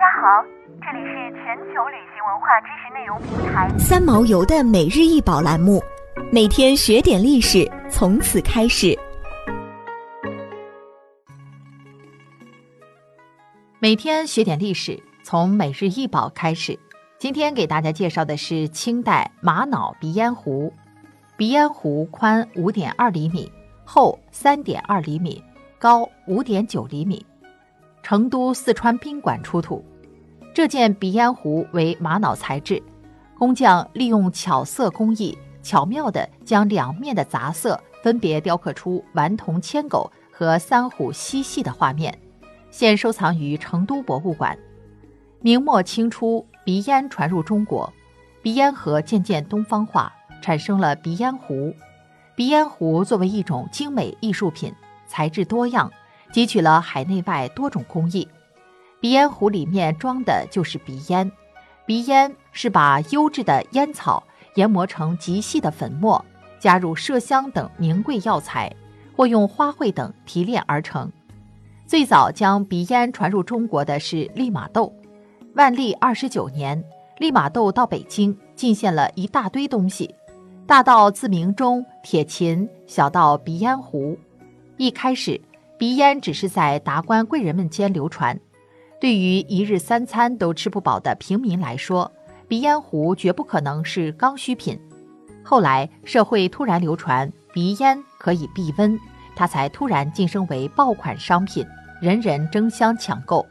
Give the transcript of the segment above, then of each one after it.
家好，这里是全球旅行文化知识内容平台三毛游的每日一宝栏目，每天学点历史，从此开始。每天学点历史，从每日一宝开始。今天给大家介绍的是清代玛瑙鼻烟壶。鼻烟壶宽五点二厘米，厚三点二厘米，高五点九厘米。成都四川宾馆出土，这件鼻烟壶为玛瑙材质，工匠利用巧色工艺，巧妙地将两面的杂色分别雕刻出顽童牵狗和三虎嬉戏的画面，现收藏于成都博物馆。明末清初，鼻烟传入中国，鼻烟盒渐渐东方化，产生了鼻烟壶。鼻烟壶作为一种精美艺术品，材质多样。汲取了海内外多种工艺，鼻烟壶里面装的就是鼻烟。鼻烟是把优质的烟草研磨成极细的粉末，加入麝香等名贵药材，或用花卉等提炼而成。最早将鼻烟传入中国的是利玛窦。万历二十九年，利玛窦到北京进献了一大堆东西，大到自鸣钟、铁琴，小到鼻烟壶。一开始。鼻烟只是在达官贵人们间流传，对于一日三餐都吃不饱的平民来说，鼻烟壶绝不可能是刚需品。后来社会突然流传鼻烟可以避瘟，它才突然晋升为爆款商品，人人争相抢购。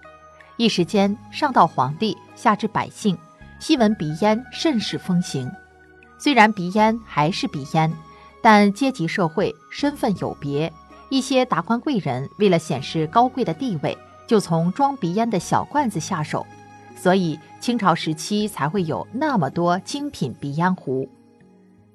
一时间，上到皇帝，下至百姓，昔闻鼻烟甚是风行。虽然鼻烟还是鼻烟，但阶级社会身份有别。一些达官贵人为了显示高贵的地位，就从装鼻烟的小罐子下手，所以清朝时期才会有那么多精品鼻烟壶。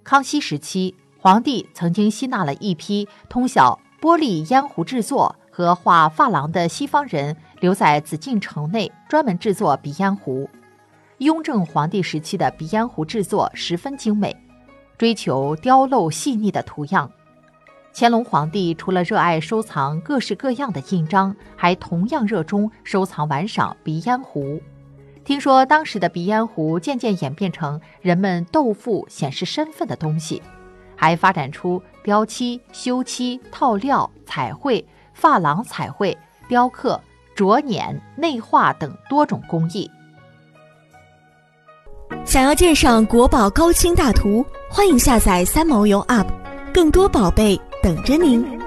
康熙时期，皇帝曾经吸纳了一批通晓玻璃烟壶制作和画珐琅的西方人，留在紫禁城内专门制作鼻烟壶。雍正皇帝时期的鼻烟壶制作十分精美，追求雕镂细腻的图样。乾隆皇帝除了热爱收藏各式各样的印章，还同样热衷收藏玩赏鼻烟壶。听说当时的鼻烟壶渐渐演变成人们斗富显示身份的东西，还发展出雕漆、修漆、套料、彩绘、珐琅彩绘、雕刻、琢捻、内画等多种工艺。想要鉴赏国宝高清大图，欢迎下载三毛游 App，更多宝贝。等着您。